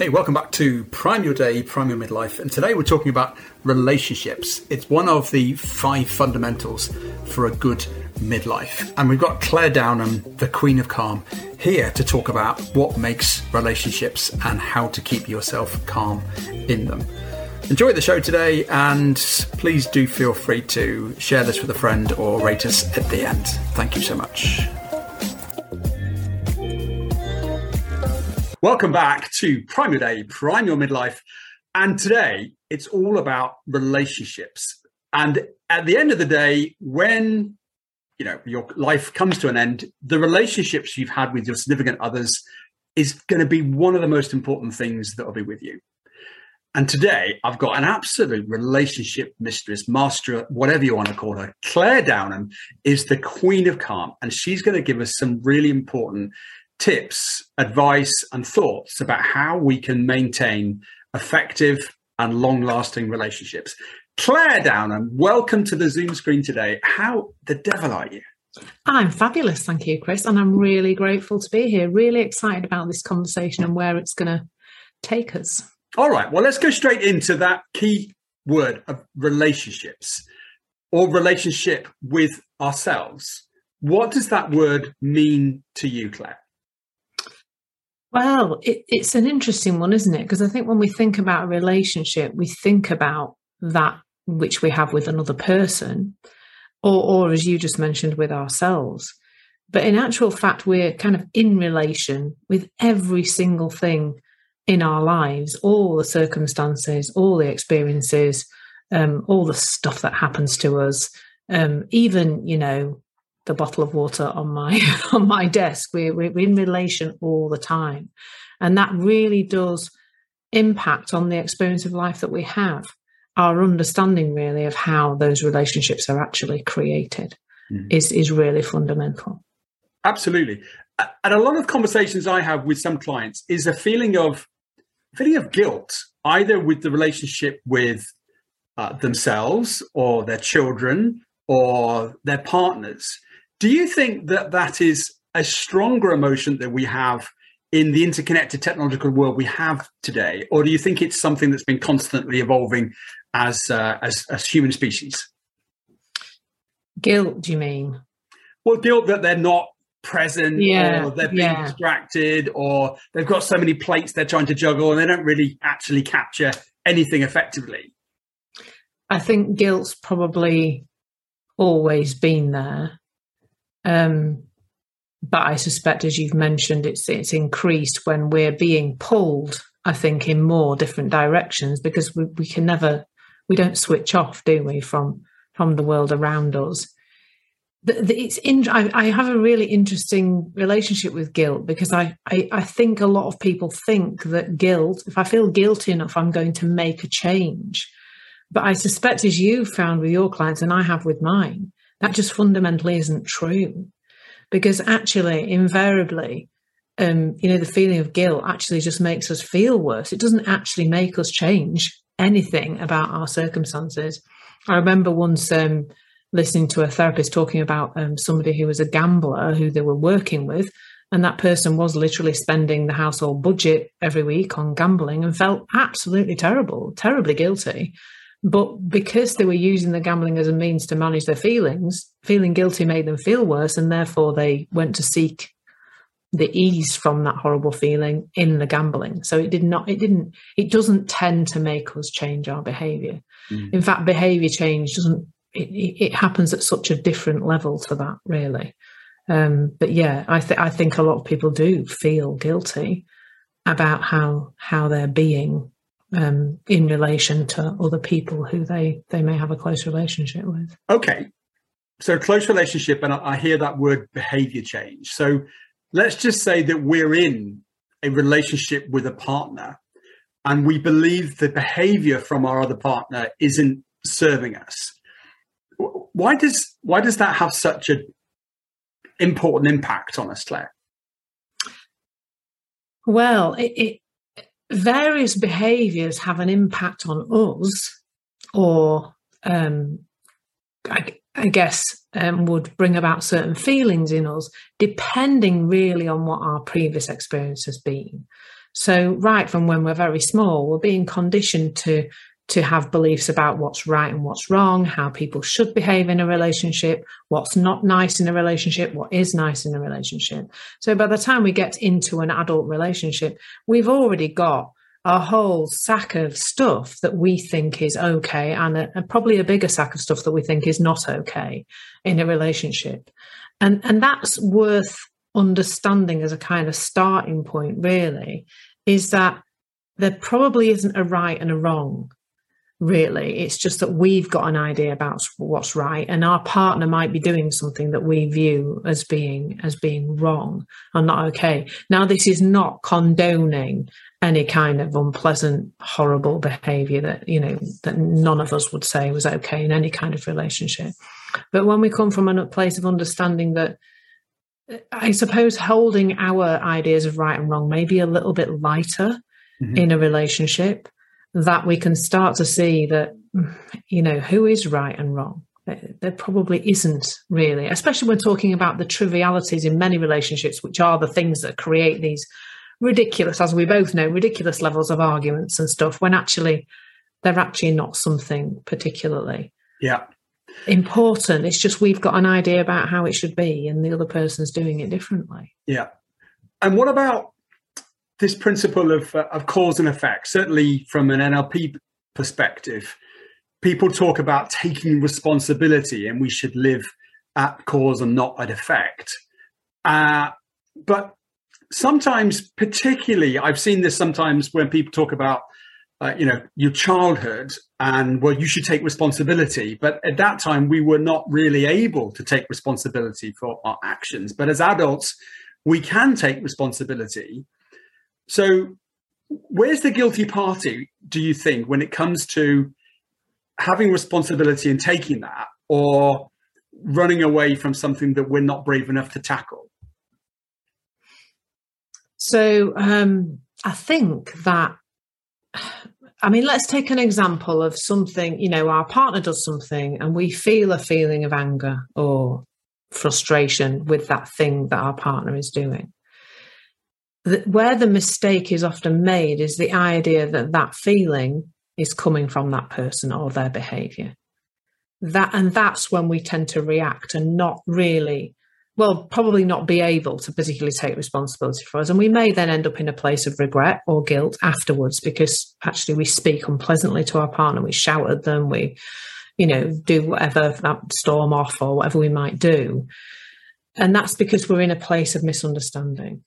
Hey, welcome back to Prime Your Day, Prime Your Midlife. And today we're talking about relationships. It's one of the five fundamentals for a good midlife. And we've got Claire Downham, the Queen of Calm, here to talk about what makes relationships and how to keep yourself calm in them. Enjoy the show today, and please do feel free to share this with a friend or rate us at the end. Thank you so much. Welcome back to Prime Your Day, Prime Your Midlife. And today it's all about relationships. And at the end of the day, when you know your life comes to an end, the relationships you've had with your significant others is going to be one of the most important things that will be with you. And today I've got an absolute relationship mistress, master, whatever you want to call her. Claire Downham is the queen of calm, and she's going to give us some really important tips, advice, and thoughts about how we can maintain effective and long lasting relationships. Claire Downham, welcome to the Zoom screen today. How the devil are you? I'm fabulous, thank you, Chris. And I'm really grateful to be here. Really excited about this conversation and where it's going to take us. All right, well, let's go straight into that key word of relationships or relationship with ourselves. What does that word mean to you, Claire? Well, it, it's an interesting one, isn't it? Because I think when we think about a relationship, we think about that which we have with another person, or, or as you just mentioned, with ourselves. But in actual fact, we're kind of in relation with every single thing in our lives, all the circumstances, all the experiences, um, all the stuff that happens to us, um, even, you know, the bottle of water on my on my desk. We're, we're in relation all the time, and that really does impact on the experience of life that we have. Our understanding, really, of how those relationships are actually created, mm. is is really fundamental. Absolutely, and a lot of conversations I have with some clients is a feeling of feeling of guilt, either with the relationship with uh, themselves or their children or their partners do you think that that is a stronger emotion that we have in the interconnected technological world we have today, or do you think it's something that's been constantly evolving as uh, as, as human species? Guilt, do you mean? Well, guilt that they're not present, yeah, or they're being yeah. distracted, or they've got so many plates they're trying to juggle, and they don't really actually capture anything effectively. I think guilt's probably always been there. Um, but I suspect, as you've mentioned, it's it's increased when we're being pulled. I think in more different directions because we, we can never we don't switch off, do we, from from the world around us. The, the, it's in, I, I, have a really interesting relationship with guilt because I, I I think a lot of people think that guilt, if I feel guilty enough, I'm going to make a change. But I suspect, as you found with your clients, and I have with mine, that just fundamentally isn't true. Because actually, invariably, um, you know, the feeling of guilt actually just makes us feel worse. It doesn't actually make us change anything about our circumstances. I remember once um, listening to a therapist talking about um, somebody who was a gambler who they were working with, and that person was literally spending the household budget every week on gambling and felt absolutely terrible, terribly guilty. But because they were using the gambling as a means to manage their feelings, feeling guilty made them feel worse, and therefore they went to seek the ease from that horrible feeling in the gambling. So it did not, it didn't, it doesn't tend to make us change our behavior. Mm. In fact, behavior change doesn't, it, it, happens at such a different level to that, really. Um, but yeah, I, th- I think a lot of people do feel guilty about how how they're being um, in relation to other people who they they may have a close relationship with. Okay, so close relationship, and I, I hear that word behavior change. So let's just say that we're in a relationship with a partner, and we believe the behavior from our other partner isn't serving us. Why does why does that have such an important impact on us, Claire? Well, it, it various behaviors have an impact on us or um, I guess, um, would bring about certain feelings in us, depending really on what our previous experience has been. So, right from when we're very small, we're being conditioned to to have beliefs about what's right and what's wrong, how people should behave in a relationship, what's not nice in a relationship, what is nice in a relationship. So by the time we get into an adult relationship, we've already got a whole sack of stuff that we think is okay and, a, probably a bigger sack of stuff that we think is not okay in a relationship and and that's worth understanding as a kind of starting point really is that there probably isn't a right and a wrong really it's just that we've got an idea about what's right and our partner might be doing something that we view as being as being wrong and not okay now this is not condoning any kind of unpleasant, horrible behavior that, you know, that none of us would say was okay in any kind of relationship. But when we come from a place of understanding that, I suppose holding our ideas of right and wrong may be a little bit lighter mm-hmm. in a relationship, that we can start to see that, you know, who is right and wrong there probably isn't really, especially when talking about the trivialities in many relationships, which are the things that create these ridiculous, as we both know, ridiculous levels of arguments and stuff when actually they're actually not something particularly yeah important. It's just we've got an idea about how it should be and the other person's doing it differently. Yeah. And what about this principle of, uh, of cause and effect? Certainly from an NLP perspective, people talk about taking responsibility and we should live at cause and not at effect. Uh, but sometimes, particularly, I've seen this sometimes when people talk about, uh, you know, your childhood and well, you should take responsibility. But at that time, we were not really able to take responsibility for our actions. But as adults, we can take responsibility. So, where's the guilty party, do you think, when it comes to having responsibility and taking that, or running away from something that we're not brave enough to tackle? So um, I think that, I mean, let's take an example of something, you know, our partner does something and we feel a feeling of anger or frustration with that thing that our partner is doing. The, where the mistake is often made is the idea that that feeling is coming from that person or their behavior. That and that's when we tend to react and not really well, probably not be able to particularly take responsibility for us. And we may then end up in a place of regret or guilt afterwards because actually we speak unpleasantly to our partner, we shout at them, we, you know, do whatever that storm off or whatever we might do. And that's because we're in a place of misunderstanding.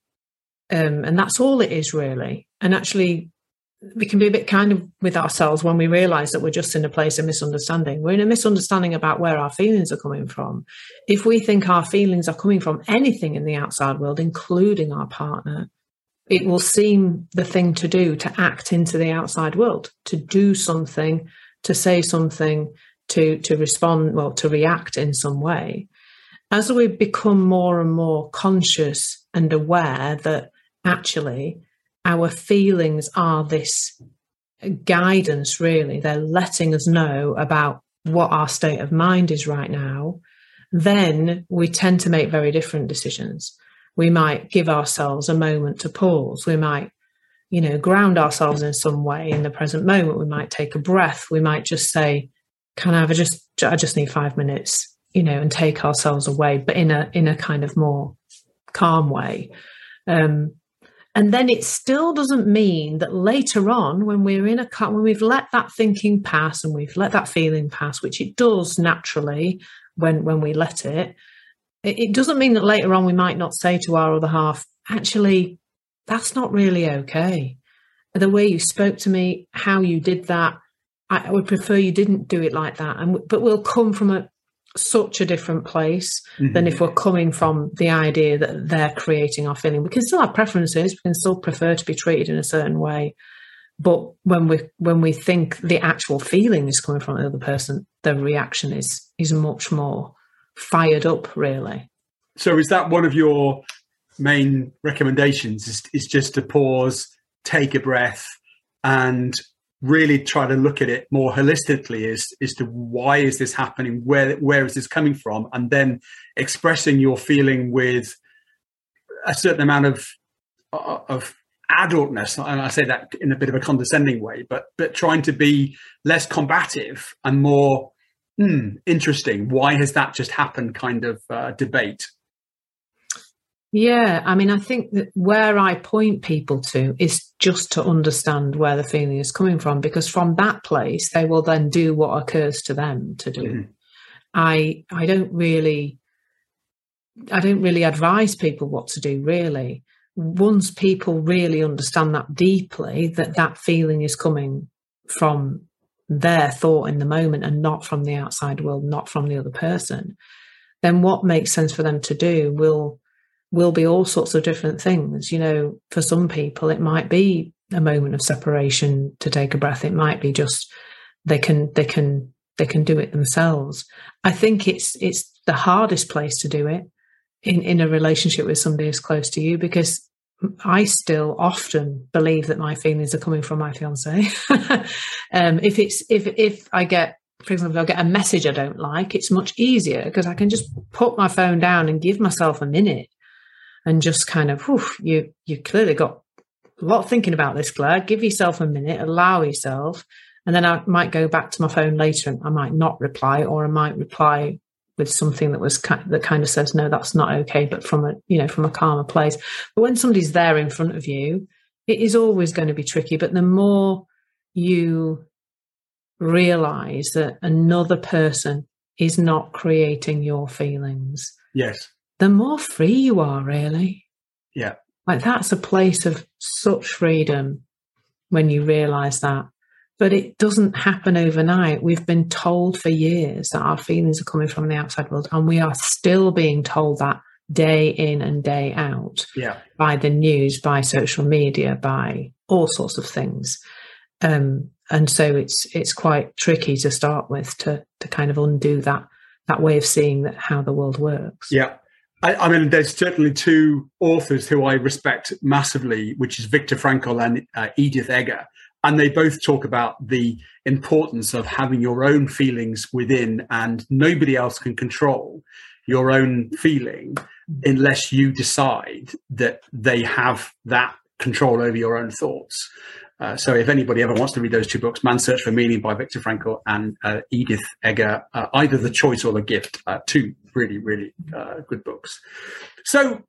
Um, and that's all it is really. And actually, we can be a bit kind of with ourselves when we realize that we're just in a place of misunderstanding. We're in a misunderstanding about where our feelings are coming from. If we think our feelings are coming from anything in the outside world, including our partner, it will seem the thing to do to act into the outside world, to do something, to say something, to, to respond, well, to react in some way. As we become more and more conscious and aware that actually our feelings are this guidance, really. They're letting us know about what our state of mind is right now. Then we tend to make very different decisions. We might give ourselves a moment to pause. We might, you know, ground ourselves in some way in the present moment. We might take a breath. We might just say, "Can I have a just? I just need five minutes," you know, and take ourselves away, but in a in a kind of more calm way. Um, and then it still doesn't mean that later on, when we're in a cut, when we've let that thinking pass and we've let that feeling pass, which it does naturally when when we let it, it, it doesn't mean that later on we might not say to our other half, actually, that's not really okay. The way you spoke to me, how you did that, I would prefer you didn't do it like that. And but we'll come from a such a different place mm-hmm. than if we're coming from the idea that they're creating our feeling. We can still have preferences, we can still prefer to be treated in a certain way. But when we when we think the actual feeling is coming from the other person, the reaction is is much more fired up, really. So is that one of your main recommendations? Is, is just to pause, take a breath, and really try to look at it more holistically is as to why is this happening? Where where is this coming from? And then expressing your feeling with a certain amount of of adultness. And i say that in a bit of a condescending way but but trying to be less combative and more hmm, interesting. Why has that just happened? kind of uh, debate yeah, I mean, I think that where I point people to is just to understand where the feeling is coming from, because from that place, they will then do what occurs to them to do. Mm-hmm. I I don't really I don't really advise people what to do. Really, once people really understand that deeply, that that feeling is coming from their thought in the moment and not from the outside world, not from the other person, then what makes sense for them to do will will be all sorts of different things. You know, for some people, it might be a moment of separation to take a breath. It might be just they can they can they can do it themselves. I think it's it's the hardest place to do it in in a relationship with somebody who's close to you because I still often believe that my feelings are coming from my fiance. um, if it's if if I get for example, I get a message I don't like, it's much easier because I can just put my phone down and give myself a minute and just kind of, whew, you you clearly got a lot thinking about this, Claire. Give yourself a minute, allow yourself, and then I might go back to my phone later and I might not reply, or I might reply with something that was kind, that kind of says no, that's not okay, but from a you know from a calmer place. But when somebody's there in front of you, it is always going to be tricky. But the more you realize that another person is not creating your feelings. Yes the more free you are, really. Yeah. Like that's a place of such freedom when you realize that. But it doesn't happen overnight. We've been told for years that our feelings are coming from the outside world, and we are still being told that day in and day out yeah. by the news, by social media, by all sorts of things. Um, and so it's it's quite tricky to start with to to kind of undo that that way of seeing that how the world works. Yeah, I, I, mean, there's certainly two authors who I respect massively, which is Viktor Frankl and uh, Edith Eger. And they both talk about the importance of having your own feelings within, and nobody else can control your own feeling unless you decide that they have that control over your own thoughts. Uh, so if anybody ever wants to read those two books, Man's Search for Meaning by Viktor Frankl and uh, Edith Eger, uh, either The Choice or The Gift, uh, two really, really uh, good books. So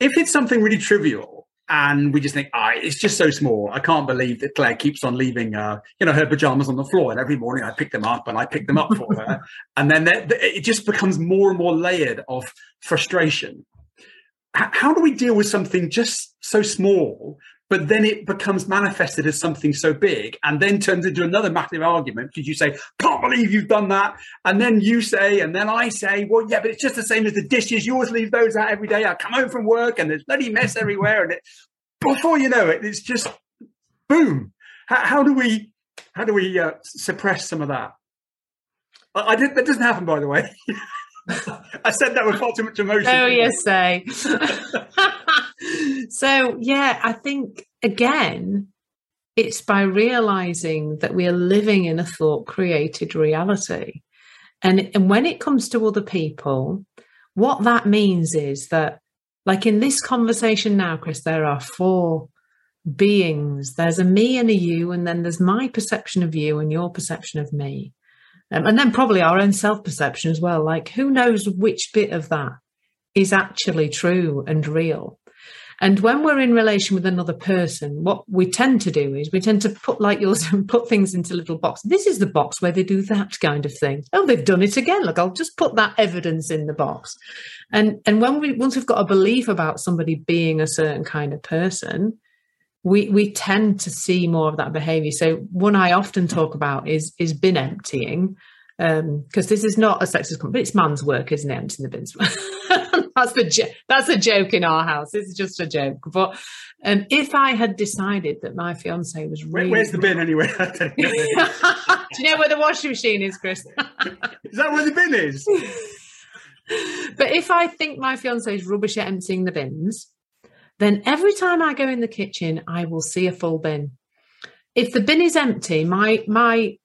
if it's something really trivial and we just think, ah, it's just so small. I can't believe that Claire keeps on leaving, you know, her pajamas on the floor, and every morning I pick them up and I pick them up for her, and then it just becomes more and more layered of frustration. How do we deal with something just so small but then it becomes manifested as something so big and then turns into another massive argument because you say can't believe you've done that. And then you say and then i say well yeah but it's just the same as the dishes. You always leave those out every day. I come home from work and there's bloody mess everywhere. And it, before you know it it's just boom. How, how do we how do we uh, suppress some of that? I, I did that doesn't happen by the way. I said that with far too much emotion. Oh, yes, say. so, yeah, I think again, it's by realizing that we are living in a thought created reality. And, and when it comes to other people, what that means is that, like in this conversation now, Chris, there are four beings there's a me and a you, and then there's my perception of you and your perception of me. Um, and then probably our own self perception as well. Like, who knows which bit of that is actually true and real? And when we're in relation with another person, what we tend to do is we tend to put, like yours, and put things into little boxes. This is the box where they do that kind of thing. Oh, they've done it again. Look, I'll just put that evidence in the box. And and when we once we've got a belief about somebody being a certain kind of person, we we tend to see more of that behavior. So one I often talk about is is bin emptying, because um, this is not a sexist comment, it's man's work, isn't it? Emptying the bins. that's the jo- that's a joke in our house. It's just a joke. But um, if I had decided that my fiance was really, where's the bin anyway? Do you know where the washing machine is, Chris? is that where the bin is? but if I think my fiance is rubbish at emptying the bins, then every time I go in the kitchen, I will see a full bin. if the bin is empty, my my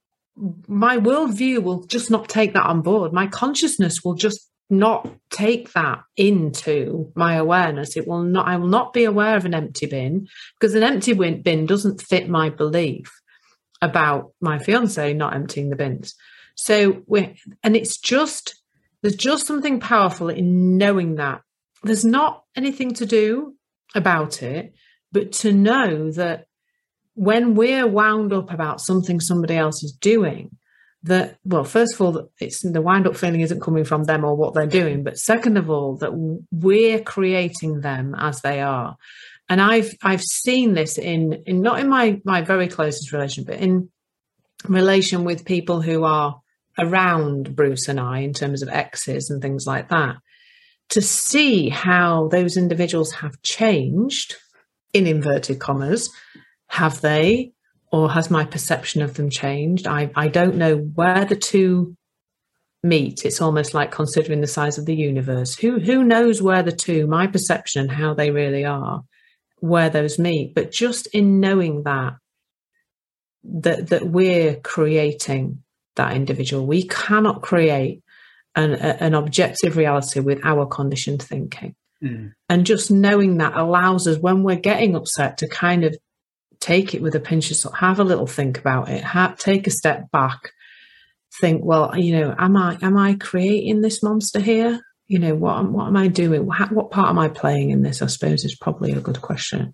my worldview will just not take that on board. My consciousness will just not take that into my awareness. It will not. I will not be aware of an empty bin because an empty bin doesn't fit my belief about my fiance not emptying the bins. So we and it's just there's just something powerful in knowing that there's not anything to do about it, but to know that when we're wound up about something somebody else is doing, that well, first of all, it's the wind up feeling isn't coming from them or what they're doing, but second of all, that we're creating them as they are. And I've I've seen this in in not in my my very closest relation, but in relation with people who are around Bruce and I in terms of exes and things like that, to see how those individuals have changed in inverted commas. Have they, or has my perception of them changed? I, I don't know where the two meet. It's almost like considering the size of the universe. Who who knows where the two, my perception and how they really are, where those meet. But just in knowing that, that that we're creating that individual. We cannot create an, a, an objective reality with our conditioned thinking. Mm. And just knowing that allows us, when we're getting upset, to kind of take it with a pinch of salt, have a little think about it, have, take a step back, think, well, you know, am I am I creating this monster here? You know, what what am I doing? What, what part am I playing in this? I suppose is probably a good question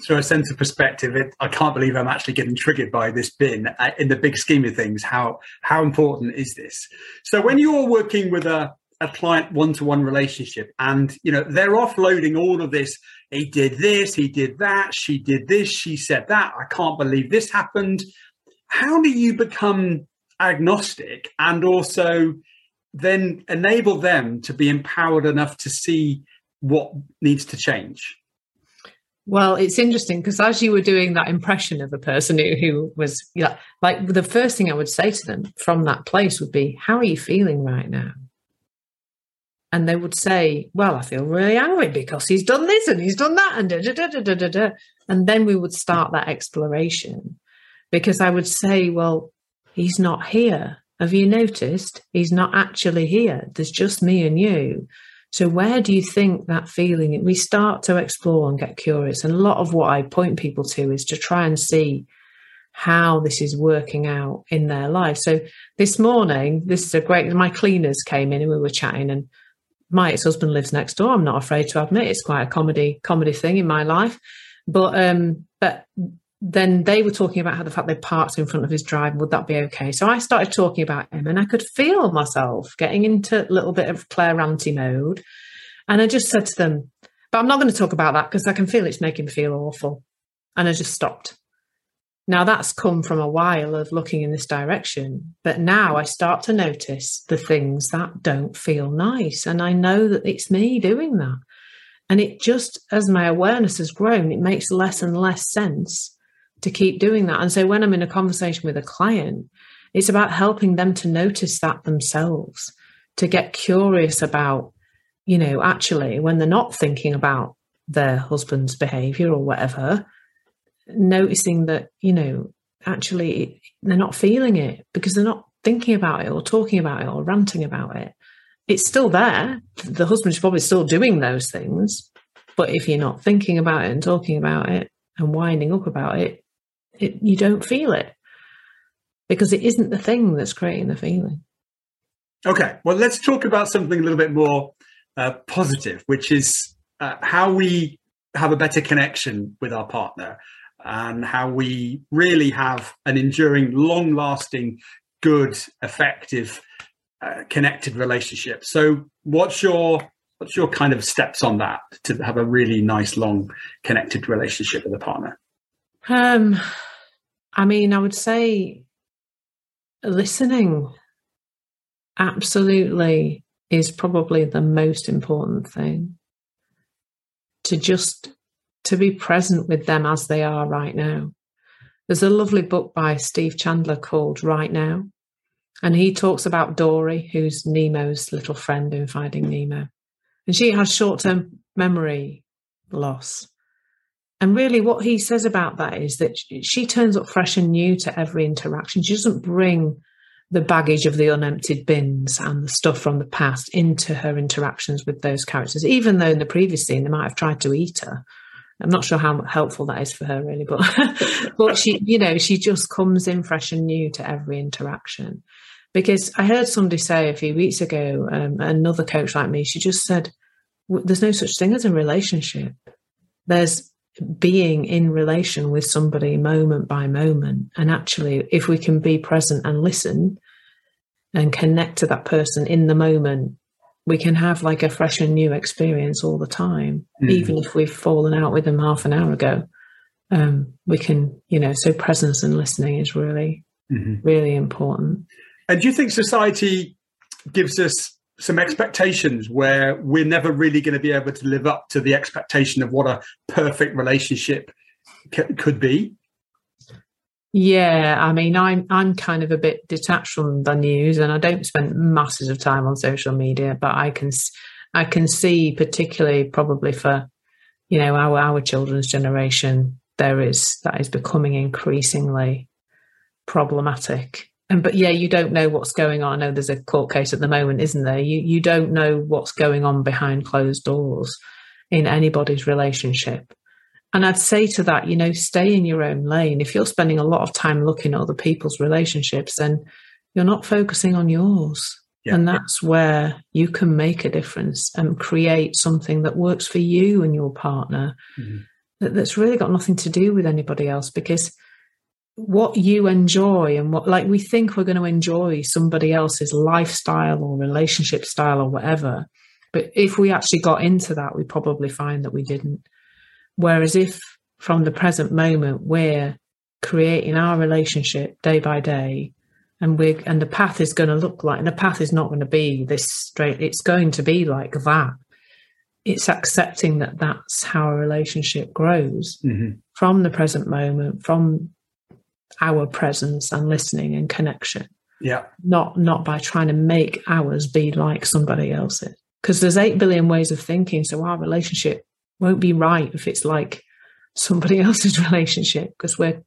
so a sense of perspective it, i can't believe i'm actually getting triggered by this bin uh, in the big scheme of things how how important is this so when you're working with a, a client one-to-one relationship and you know they're offloading all of this he did this he did that she did this she said that. I can't believe this happened. How do you become agnostic and also then enable them to be empowered enough to see what needs to change? Well, it's interesting because as you were doing that impression of a person who, who was know, like the first thing I would say to them from that place would be, How are you feeling right now? And they would say, Well, I feel really angry because he's done this and he's done that and da, da, da. And then we would start that exploration because I would say, Well, he's not here. Have you noticed? He's not actually here. There's just me and you. So, where do you think that feeling? We start to explore and get curious. And a lot of what I point people to is to try and see how this is working out in their life. So, this morning, this is a great, my cleaners came in and we were chatting, and my ex husband lives next door. I'm not afraid to admit it's quite a comedy, comedy thing in my life. But, um, but then they were talking about how the fact they parked in front of his drive would that be okay so i started talking about him and i could feel myself getting into a little bit of claire ranty mode and i just said to them but i'm not going to talk about that because i can feel it's making me feel awful and i just stopped now that's come from a while of looking in this direction but now i start to notice the things that don't feel nice and i know that it's me doing that and it just as my awareness has grown it makes less and less sense to keep doing that. And so when I'm in a conversation with a client, it's about helping them to notice that themselves, to get curious about, you know, actually when they're not thinking about their husband's behavior or whatever, noticing that, you know, actually they're not feeling it because they're not thinking about it or talking about it or ranting about it. It's still there. The husband's probably still doing those things. But if you're not thinking about it and talking about it and winding up about it, it, you don't feel it because it isn't the thing that's creating the feeling. Okay, well, let's talk about something a little bit more uh, positive, which is uh, how we have a better connection with our partner and how we really have an enduring, long lasting, good, effective, uh, connected relationship. So, what's your what's your kind of steps on that to have a really nice, long, connected relationship with a partner? Um, I mean, I would say listening absolutely is probably the most important thing. To just to be present with them as they are right now. There's a lovely book by Steve Chandler called Right Now. And he talks about Dory, who's Nemo's little friend in Finding Nemo. And she has short term memory loss. And really, what he says about that is that she turns up fresh and new to every interaction. She doesn't bring the baggage of the unemptied bins and the stuff from the past into her interactions with those characters, even though in the previous scene they might have tried to eat her. I'm not sure how helpful that is for her, really, but but she, you know, she just comes in fresh and new to every interaction. Because I heard somebody say a few weeks ago, um, another coach like me, she just said, "There's no such thing as a relationship. There's being in relation with somebody moment by moment. And actually, if we can be present and listen and connect to that person in the moment, we can have like a fresh and new experience all the time, mm. even if we've fallen out with them half an hour ago. Um, we can, you know, so presence and listening is really, mm-hmm. really important. And do you think society gives us some expectations where we're never really going to be able to live up to the expectation of what a perfect relationship c- could be yeah i mean i'm i'm kind of a bit detached from the news and i don't spend masses of time on social media but i can i can see particularly probably for you know our our children's generation there is that is becoming increasingly problematic and but yeah, you don't know what's going on. I know there's a court case at the moment, isn't there? You you don't know what's going on behind closed doors in anybody's relationship. And I'd say to that, you know, stay in your own lane. If you're spending a lot of time looking at other people's relationships, then you're not focusing on yours. Yeah. And that's where you can make a difference and create something that works for you and your partner mm-hmm. that, that's really got nothing to do with anybody else because what you enjoy and what like we think we're going to enjoy somebody else's lifestyle or relationship style or whatever but if we actually got into that we probably find that we didn't whereas if from the present moment we're creating our relationship day by day and we and the path is going to look like and the path is not going to be this straight it's going to be like that it's accepting that that's how a relationship grows mm-hmm. from the present moment from our presence and listening and connection. Yeah. Not not by trying to make ours be like somebody else's. Because there's eight billion ways of thinking. So our relationship won't be right if it's like somebody else's relationship because we're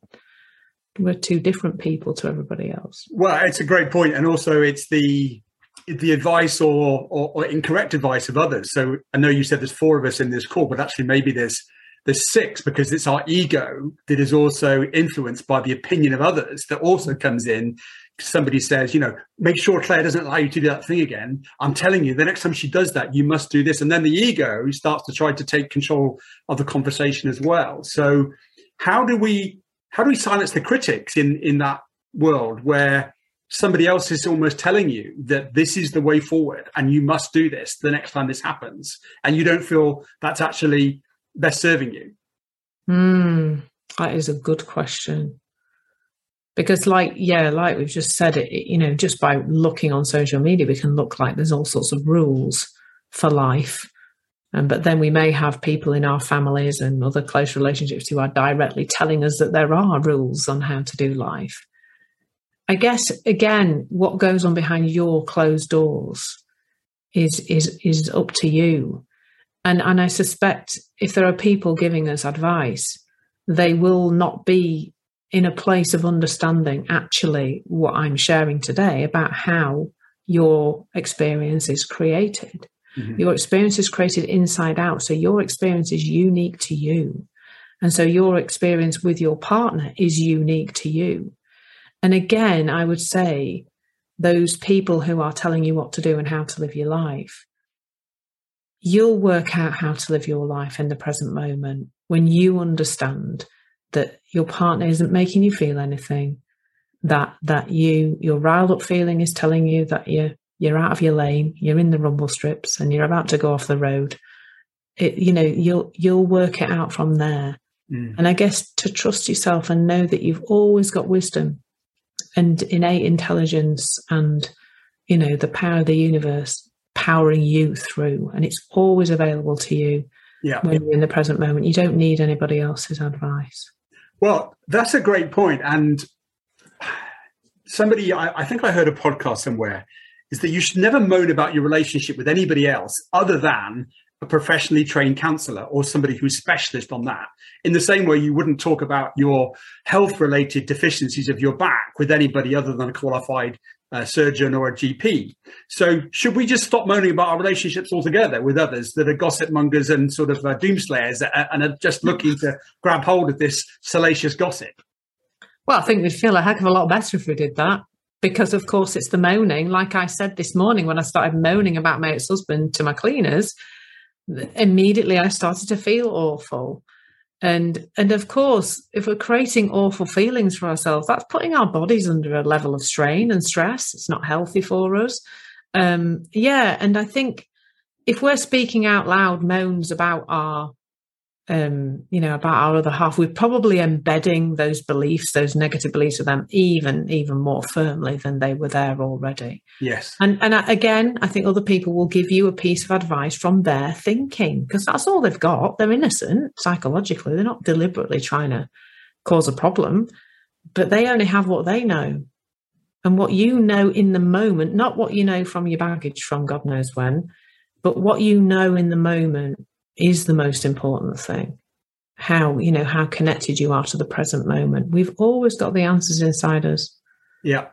we're two different people to everybody else. Well, it's a great point, and also it's the the advice or, or, or incorrect advice of others. So I know you said there's four of us in this call, but actually maybe there's there's six because it's our ego that is also influenced by the opinion of others that also comes in. Somebody says, you know, make sure Claire doesn't allow you to do that thing again. I'm telling you, the next time she does that, you must do this. And then the ego starts to try to take control of the conversation as well. So how do we how do we silence the critics in in that world where somebody else is almost telling you that this is the way forward and you must do this the next time this happens and you don't feel that's actually best serving you? Mm, that is a good question. Because, like, yeah, like we've just said, it, you know, just by looking on social media, we can look like there's all sorts of rules for life. Um, but then we may have people in our families and other close relationships who are directly telling us that there are rules on how to do life. I guess again, what goes on behind your closed doors is is is up to you and and I suspect if there are people giving us advice, they will not be in a place of understanding actually what I'm sharing today about how your experience is created. Mm-hmm. Your experience is created inside out. So your experience is unique to you. And so your experience with your partner is unique to you. And again, I would say those people who are telling you what to do and how to live your life, you'll work out how to live your life in the present moment when you understand that your partner isn't making you feel anything that that you your riled up feeling is telling you that you're you're out of your lane you're in the rumble strips and you're about to go off the road it you know you'll you'll work it out from there mm. and i guess to trust yourself and know that you've always got wisdom and innate intelligence and you know the power of the universe powering you through and it's always available to you yeah. when you're in the present moment you don't need anybody else's advice well that's a great point. and somebody I, I, think i heard a podcast somewhere is that you should never moan about your relationship with anybody else other than a professionally trained counselor or somebody who's specialist on that. In the same way, you wouldn't talk about your health related deficiencies of your back with anybody other than a qualified uh, surgeon or a GP. So, should we just stop moaning about our relationships altogether with others that are gossip mongers and sort of uh, doomslayers and are just looking to grab hold of this salacious gossip? Well, I think we'd feel a heck of a lot better if we did that because of course it's the moaning like i said this morning when i started moaning about my ex-husband to my cleaners immediately i started to feel awful and and of course if we're creating awful feelings for ourselves that's putting our bodies under a level of strain and stress. It's not healthy for us. Um yeah and i think if we're speaking out loud moans about our um, you know, about our other half, we're probably embedding those beliefs, those negative beliefs of them, even even more firmly than they were there already. Yes. And and again, I think other people will give you a piece of advice from their thinking because that's all they've got. They're innocent psychologically. They're not deliberately trying to cause a problem, but they only have what they know. And what you know in the moment, not what you know from your baggage from God knows when, but what you know in the moment is the most important thing. How you know how connected you are to the present moment. We've always got the answers inside us. Yeah.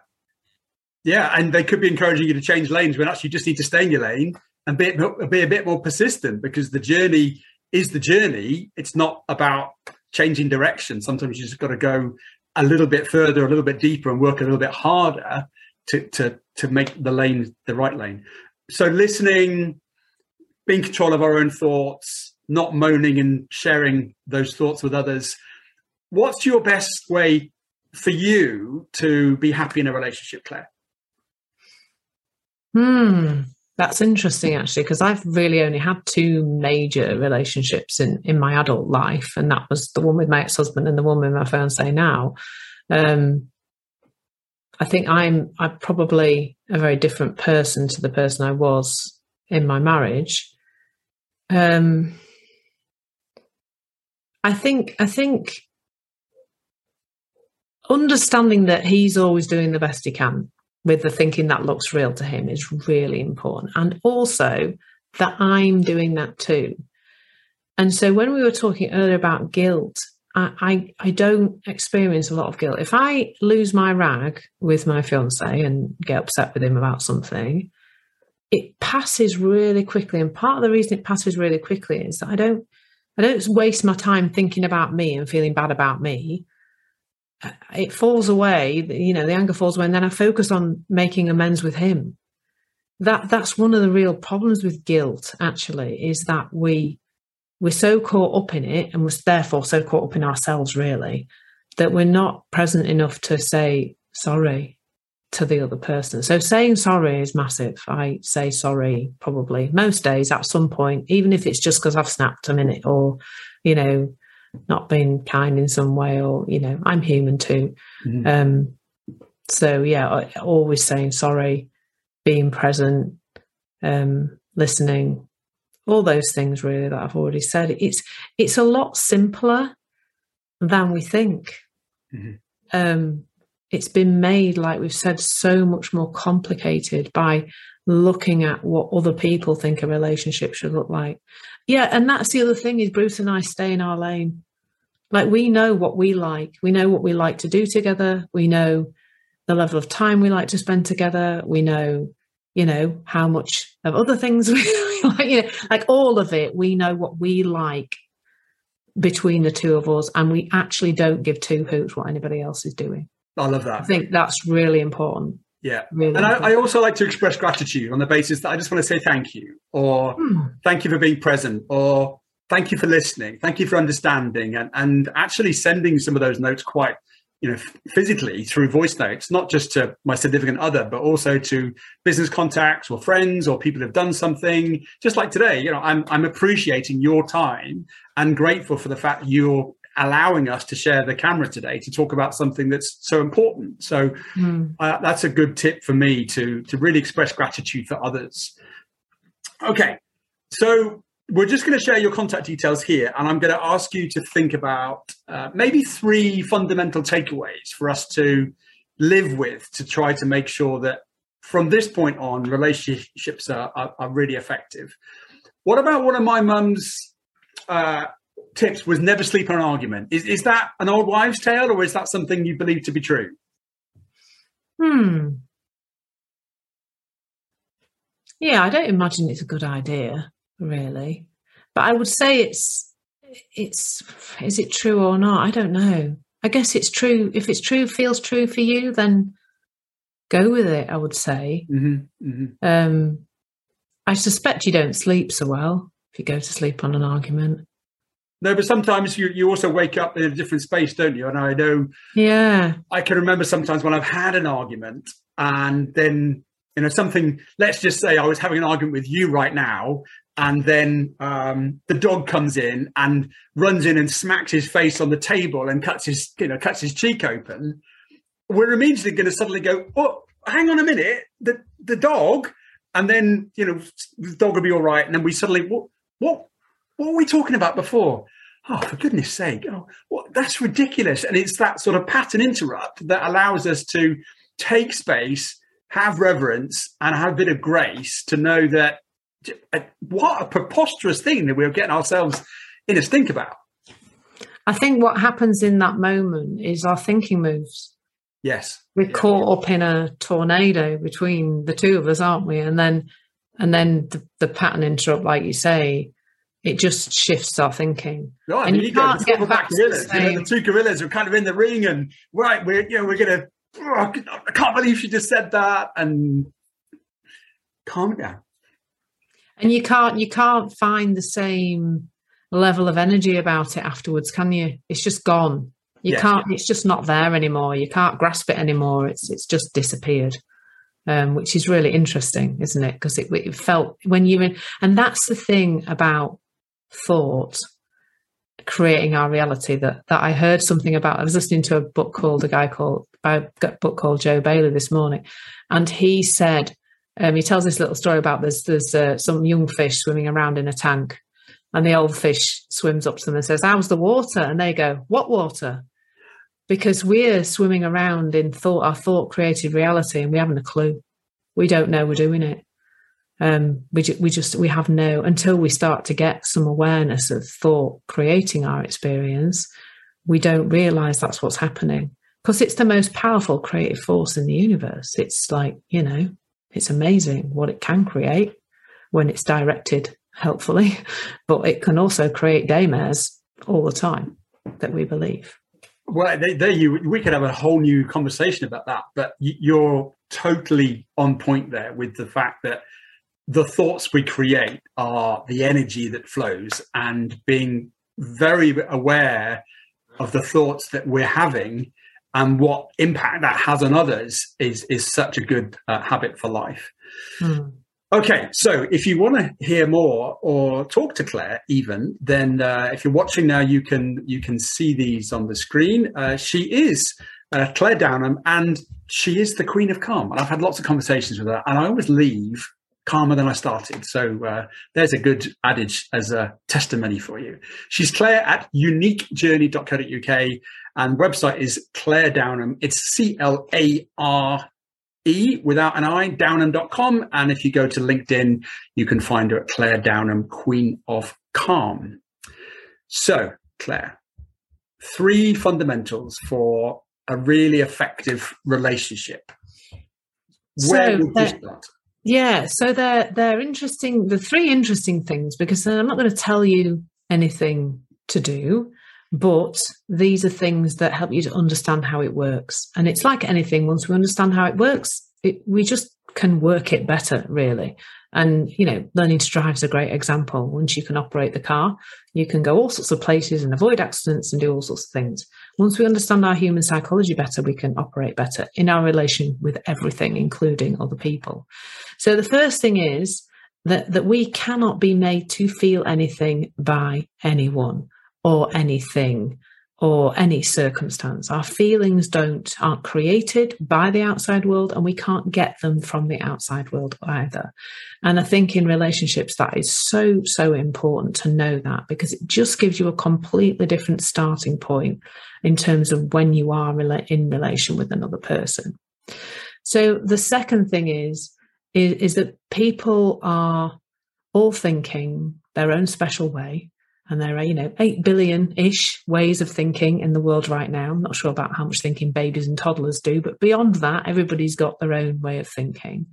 Yeah and they could be encouraging you to change lanes when actually you just need to stay in your lane and be, be a bit more persistent because the journey is the journey. It's not about changing direction. Sometimes you just got to go a little bit further a little bit deeper and work a little bit harder to to to make the lane the right lane. So listening being control of our own thoughts, not moaning and sharing those thoughts with others. What's your best way for you to be happy in a relationship, Claire? Hmm, that's interesting actually, because I've really only had two major relationships in in my adult life, and that was the one with my ex husband and the one with my fiance now. Um, I think I'm I'm probably a very different person to the person I was in my marriage um, I think I think understanding that he's always doing the best he can with the thinking that looks real to him is really important, and also that I'm doing that too. And so when we were talking earlier about guilt, I, I, don't experience a lot of guilt. If I lose my rag with my fiance and get upset with him about something, it passes really quickly. And part of the reason it passes really quickly is that I don't I don't waste my time thinking about me and feeling bad about me. Uh, it falls away, you know, the anger falls away, and then I focus on making amends with him. That that's one of the real problems with guilt, actually, is that we we're so caught up in it and we're therefore so caught up in ourselves really that we're not present enough to say sorry to the other person. So saying sorry is massive. I say sorry probably most days at some point, even if it's just because I've snapped a minute or, you know, not been kind in some way or, you know, I'm human too. Mm-hmm. Um, so yeah, always saying sorry, being present, um, listening, all those things really that I've already said. It's it's a lot simpler than we think. Mm-hmm. Um, it's been made, like we've said, so much more complicated by looking at what other people think a relationship should look like. Yeah, and that's the other thing is Bruce and I stay in our lane. Like we know what we like. We know what we like to do together. We know the level of time we like to spend together. We know, you know, how much of other things we like, you know, like all of it. We know what we like between the two of us, and we actually don't give two hoots what anybody else is doing. I love that. I think that's really important. Yeah. Really and I, I, also like to express gratitude on the basis that I just want to say thank you, or hmm. thank you for being present, or thank you for listening, thank you for understanding, and, and actually sending some of those notes quite, you know, physically through voice notes, not just to my significant other, but also to business contacts or friends or people who've done something. Just like today, you know, I'm I'm appreciating your time and grateful for the fact you're allowing us to share the camera today to talk about something that's so important. So mm. uh, that's a good tip for me to to really express gratitude for others. Okay, so we're just going to share your contact details here, and I'm going to ask you to think about uh, maybe three fundamental takeaways for us to live with to try to make sure that from this point on relationships are, are, are really effective What about one of my mum's uh, tips was never sleep on an argument? Is, is that an old wives' tale or is that something you believe to be true? Hmm. Yeah, I don't imagine it's a good idea, really. But I would say it's it's is it true or not? I don't know. I guess it's true. If it's true, feels true for you, then go with it. I would say. Mm-hmm, mm-hmm. Um, I suspect you don't sleep so well if you go to sleep on an argument. No, but sometimes you, you also wake up in a different space, don't you? And I know. Yeah. I can remember sometimes when I've had an argument and then you know something. Let's just say I was having an argument with you right now, and then um, the dog comes in and runs in and smacks his face on the table and cuts his you know cuts his cheek open. We're immediately going to suddenly go, oh, hang on a minute, the the dog, and then you know the dog will be all right, and then we suddenly what what what were we talking about before? Oh, for goodness sake! Oh, what, that's ridiculous, and it's that sort of pattern interrupt that allows us to take space, have reverence, and have a bit of grace to know that uh, what a preposterous thing that we are getting ourselves in a stink about. I think what happens in that moment is our thinking moves. Yes. We're yeah. caught up in a tornado between the two of us, aren't we? And then and then the, the pattern interrupt, like you say, it just shifts our thinking. Right, and you, can't get back gorillas. To the, you know, the two gorillas are kind of in the ring and right, we're you know, we're gonna oh, I can't believe she just said that and calm down and you can't you can't find the same level of energy about it afterwards can you it's just gone you yeah, can't yeah. it's just not there anymore you can't grasp it anymore it's it's just disappeared um, which is really interesting isn't it because it, it felt when you're in and that's the thing about thought creating our reality that that I heard something about. I was listening to a book called a guy called a book called Joe Bailey this morning, and he said um, he tells this little story about there's there's uh, some young fish swimming around in a tank, and the old fish swims up to them and says, "How's the water?" And they go, "What water?" Because we're swimming around in thought, our thought created reality, and we haven't a clue. We don't know we're doing it. Um, we ju- we just we have no until we start to get some awareness of thought creating our experience. We don't realize that's what's happening because it's the most powerful creative force in the universe. It's like you know it's amazing what it can create when it's directed helpfully, but it can also create daymares all the time that we believe. Well, there you we could have a whole new conversation about that, but you're totally on point there with the fact that the thoughts we create are the energy that flows, and being very aware of the thoughts that we're having and what impact that has on others is is such a good uh, habit for life. Mm. Okay, so if you want to hear more or talk to Claire, even then, uh, if you're watching now, you can you can see these on the screen. Uh, she is uh, Claire Downham, and she is the Queen of Calm. And I've had lots of conversations with her, and I always leave calmer than I started. So uh, there's a good adage as a testimony for you. She's Claire at uniquejourney.co.uk and website is Claire Downham. It's C L A R E without an I, downham.com. And if you go to LinkedIn, you can find her at Claire Downham, Queen of Calm. So, Claire, three fundamentals for a really effective relationship. Where so would you start? Yeah, so they're they're interesting. The three interesting things because I'm not going to tell you anything to do. But these are things that help you to understand how it works. And it's like anything, once we understand how it works, it, we just can work it better, really. And, you know, learning to drive is a great example. Once you can operate the car, you can go all sorts of places and avoid accidents and do all sorts of things. Once we understand our human psychology better, we can operate better in our relation with everything, including other people. So the first thing is that, that we cannot be made to feel anything by anyone or anything or any circumstance. Our feelings don't aren't created by the outside world and we can't get them from the outside world either. And I think in relationships that is so so important to know that because it just gives you a completely different starting point in terms of when you are in relation with another person. So the second thing is is, is that people are all thinking their own special way. And there are, you know, 8 billion ish ways of thinking in the world right now. I'm not sure about how much thinking babies and toddlers do, but beyond that, everybody's got their own way of thinking.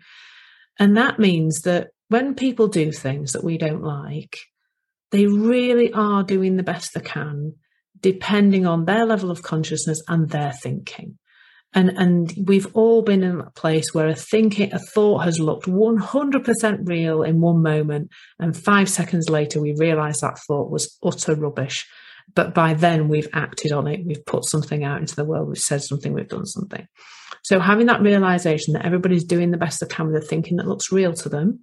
And that means that when people do things that we don't like, they really are doing the best they can, depending on their level of consciousness and their thinking. And, and we've all been in a place where a thinking, a thought has looked 100% real in one moment. And five seconds later, we realize that thought was utter rubbish. But by then, we've acted on it. We've put something out into the world. We've said something. We've done something. So having that realization that everybody's doing the best they can with the thinking that looks real to them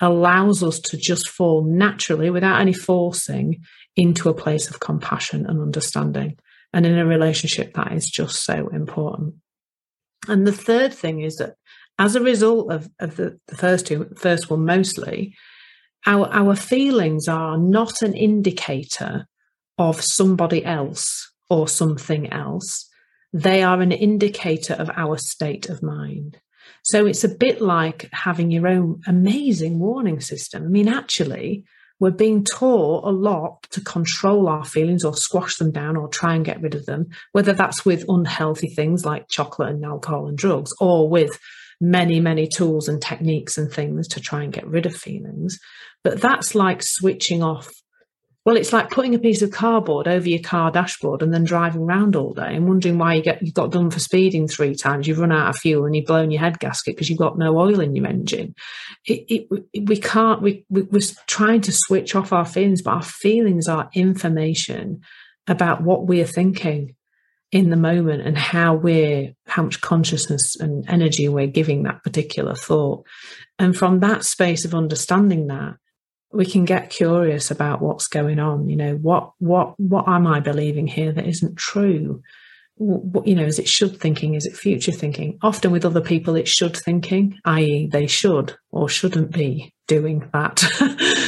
allows us to just fall naturally without any forcing into a place of compassion and understanding. And in a relationship, that is just so important. And the third thing is that as a result of, of the, the first two, first one mostly, our, our feelings are not an indicator of somebody else or something else. They are an indicator of our state of mind. So it's a bit like having your own amazing warning system. I mean, actually, we're being taught a lot to control our feelings or squash them down or try and get rid of them, whether that's with unhealthy things like chocolate and alcohol and drugs or with many, many tools and techniques and things to try and get rid of feelings. But that's like switching off well, it's like putting a piece of cardboard over your car dashboard and then driving around all day and wondering why you get you got done for speeding three times. You've run out of fuel and you've blown your head gasket because you've got no oil in your engine. It, it, we can't. We, we we're trying to switch off our feelings, but our feelings are information about what we're thinking in the moment and how we're how much consciousness and energy we're giving that particular thought and from that space of understanding that we can get curious about what's going on you know what what what am i believing here that isn't true? What, you know is it should thinking? Is it future thinking? Often with other people it's should thinking i.e they should or shouldn't be doing that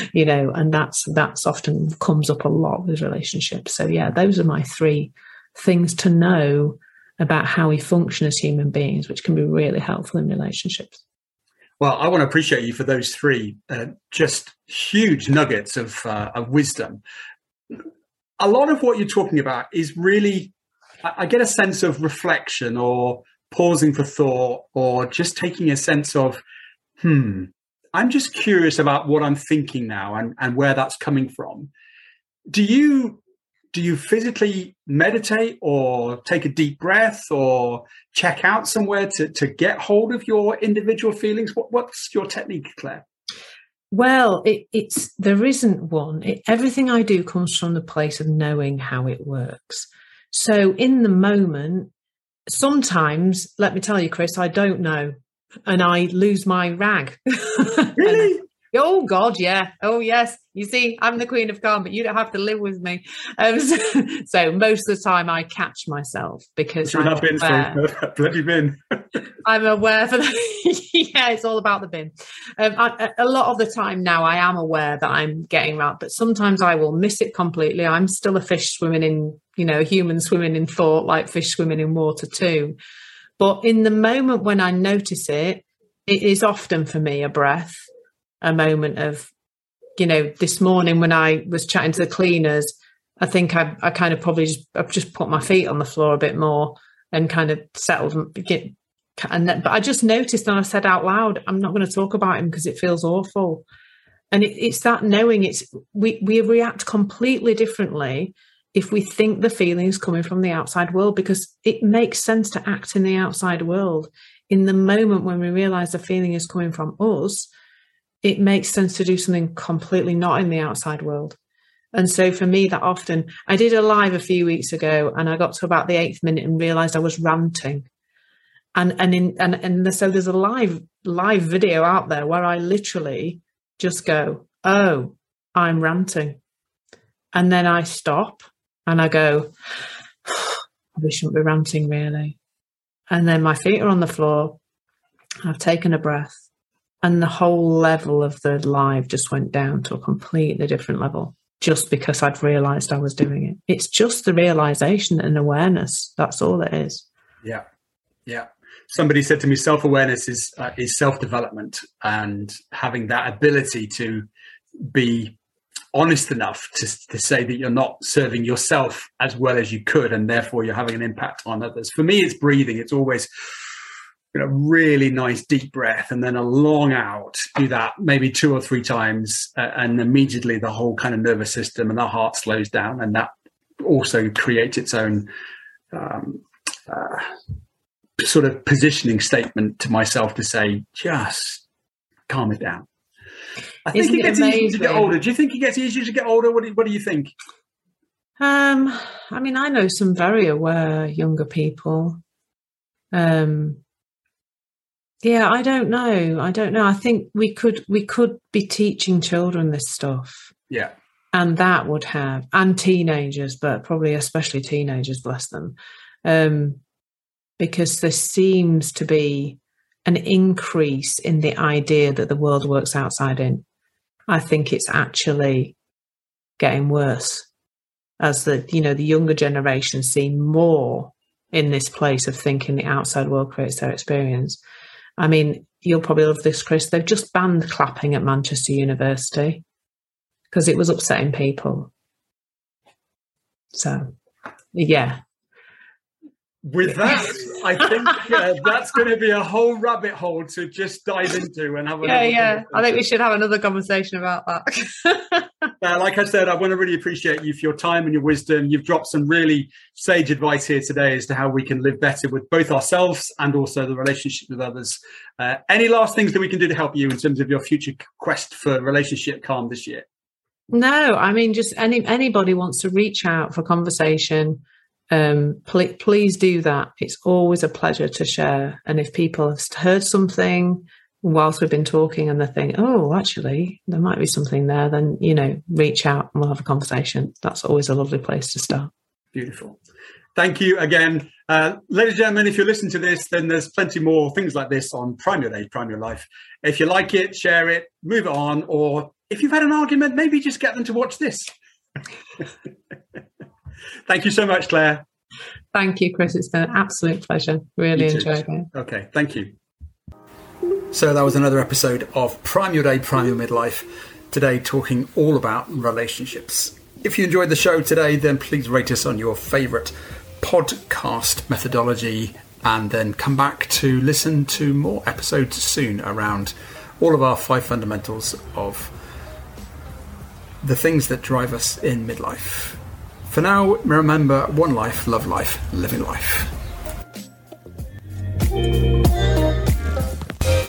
you know and that's that's often comes up a lot with relationships. So yeah those are my three things to know about how we function as human beings which can be really helpful in relationships well, I want to appreciate you for those three uh, just huge nuggets of, uh, of wisdom. A lot of what you're talking about is really, I get a sense of reflection or pausing for thought or just taking a sense of, hmm, I'm just curious about what I'm thinking now and, and where that's coming from. Do you do you physically meditate or take a deep breath or check out somewhere to, to get hold of your individual feelings? What, what's your technique, Claire? Well, it, it's there isn't one. It, everything I do comes from the place of knowing how it works. So in the moment, sometimes, let me tell you, Chris, I don't know, and I lose my rag. Really? Oh God, yeah. Oh yes. You see, I'm the queen of calm, but you don't have to live with me. Um, so, so, most of the time, I catch myself because I'm that aware, bloody bin. I'm aware for the yeah, it's all about the bin. Um, I, a lot of the time now, I am aware that I'm getting around, but sometimes I will miss it completely. I'm still a fish swimming in, you know, a human swimming in thought, like fish swimming in water too. But in the moment when I notice it, it is often for me a breath a moment of, you know, this morning when I was chatting to the cleaners, I think I, I kind of probably just I've just put my feet on the floor a bit more and kind of settled get and then, but I just noticed and I said out loud, I'm not going to talk about him because it feels awful. And it, it's that knowing it's we we react completely differently if we think the feeling is coming from the outside world because it makes sense to act in the outside world. In the moment when we realize the feeling is coming from us, it makes sense to do something completely not in the outside world. And so for me, that often, I did a live a few weeks ago and I got to about the eighth minute and realized I was ranting. And, and in, and, and so there's a live, live video out there where I literally just go, Oh, I'm ranting. And then I stop and I go, we shouldn't be ranting really. And then my feet are on the floor. I've taken a breath and the whole level of the live just went down to a completely different level just because I'd realized I was doing it. It's just the realization and awareness. That's all it is. Yeah. Yeah. Somebody said to me, self awareness is uh, is self development, and having that ability to be honest enough to, to say that you're not serving yourself as well as you could and therefore you're having an impact on others for me it's breathing it's always you know really nice deep breath and then a long out do that maybe two or three times uh, and immediately the whole kind of nervous system and the heart slows down and that also creates its own um, uh, sort of positioning statement to myself to say just calm it down I think Isn't it gets easier to get older. Do you think it gets easier to get older? What do, what do you think? Um, I mean, I know some very aware younger people. Um, yeah, I don't know. I don't know. I think we could we could be teaching children this stuff. Yeah. And that would have and teenagers, but probably especially teenagers, bless them. Um, because there seems to be an increase in the idea that the world works outside in. I think it's actually getting worse as the you know the younger generation see more in this place of thinking the outside world creates their experience. I mean, you'll probably love this, Chris. They've just banned clapping at Manchester University because it was upsetting people. So, yeah, with that, I think uh, that's going to be a whole rabbit hole to just dive into and have. A Yeah, yeah. I think we should have another conversation about that. uh, like I said, I want to really appreciate you for your time and your wisdom. You've dropped some really sage advice here today as to how we can live better with both ourselves and also the relationship with others. Uh, any last things that we can do to help you in terms of your future quest for relationship calm this year? No, I mean, just any anybody wants to reach out for conversation um, pl- please do that. It's always a pleasure to share. And if people have heard something whilst we've been talking and they think, oh, actually, there might be something there, then, you know, reach out and we'll have a conversation. That's always a lovely place to start. Beautiful. Thank you again. Uh, ladies and gentlemen, if you listen to this, then there's plenty more things like this on Prime Your Day, Prime Your Life. If you like it, share it, move it on. Or if you've had an argument, maybe just get them to watch this. Thank you so much, Claire. Thank you, Chris. It's been an absolute pleasure. Really enjoyed it. Okay, thank you. So that was another episode of Prime Your Day, Prime Your Midlife. Today, talking all about relationships. If you enjoyed the show today, then please rate us on your favourite podcast methodology and then come back to listen to more episodes soon around all of our five fundamentals of the things that drive us in midlife. For now, remember one life, love life, living life.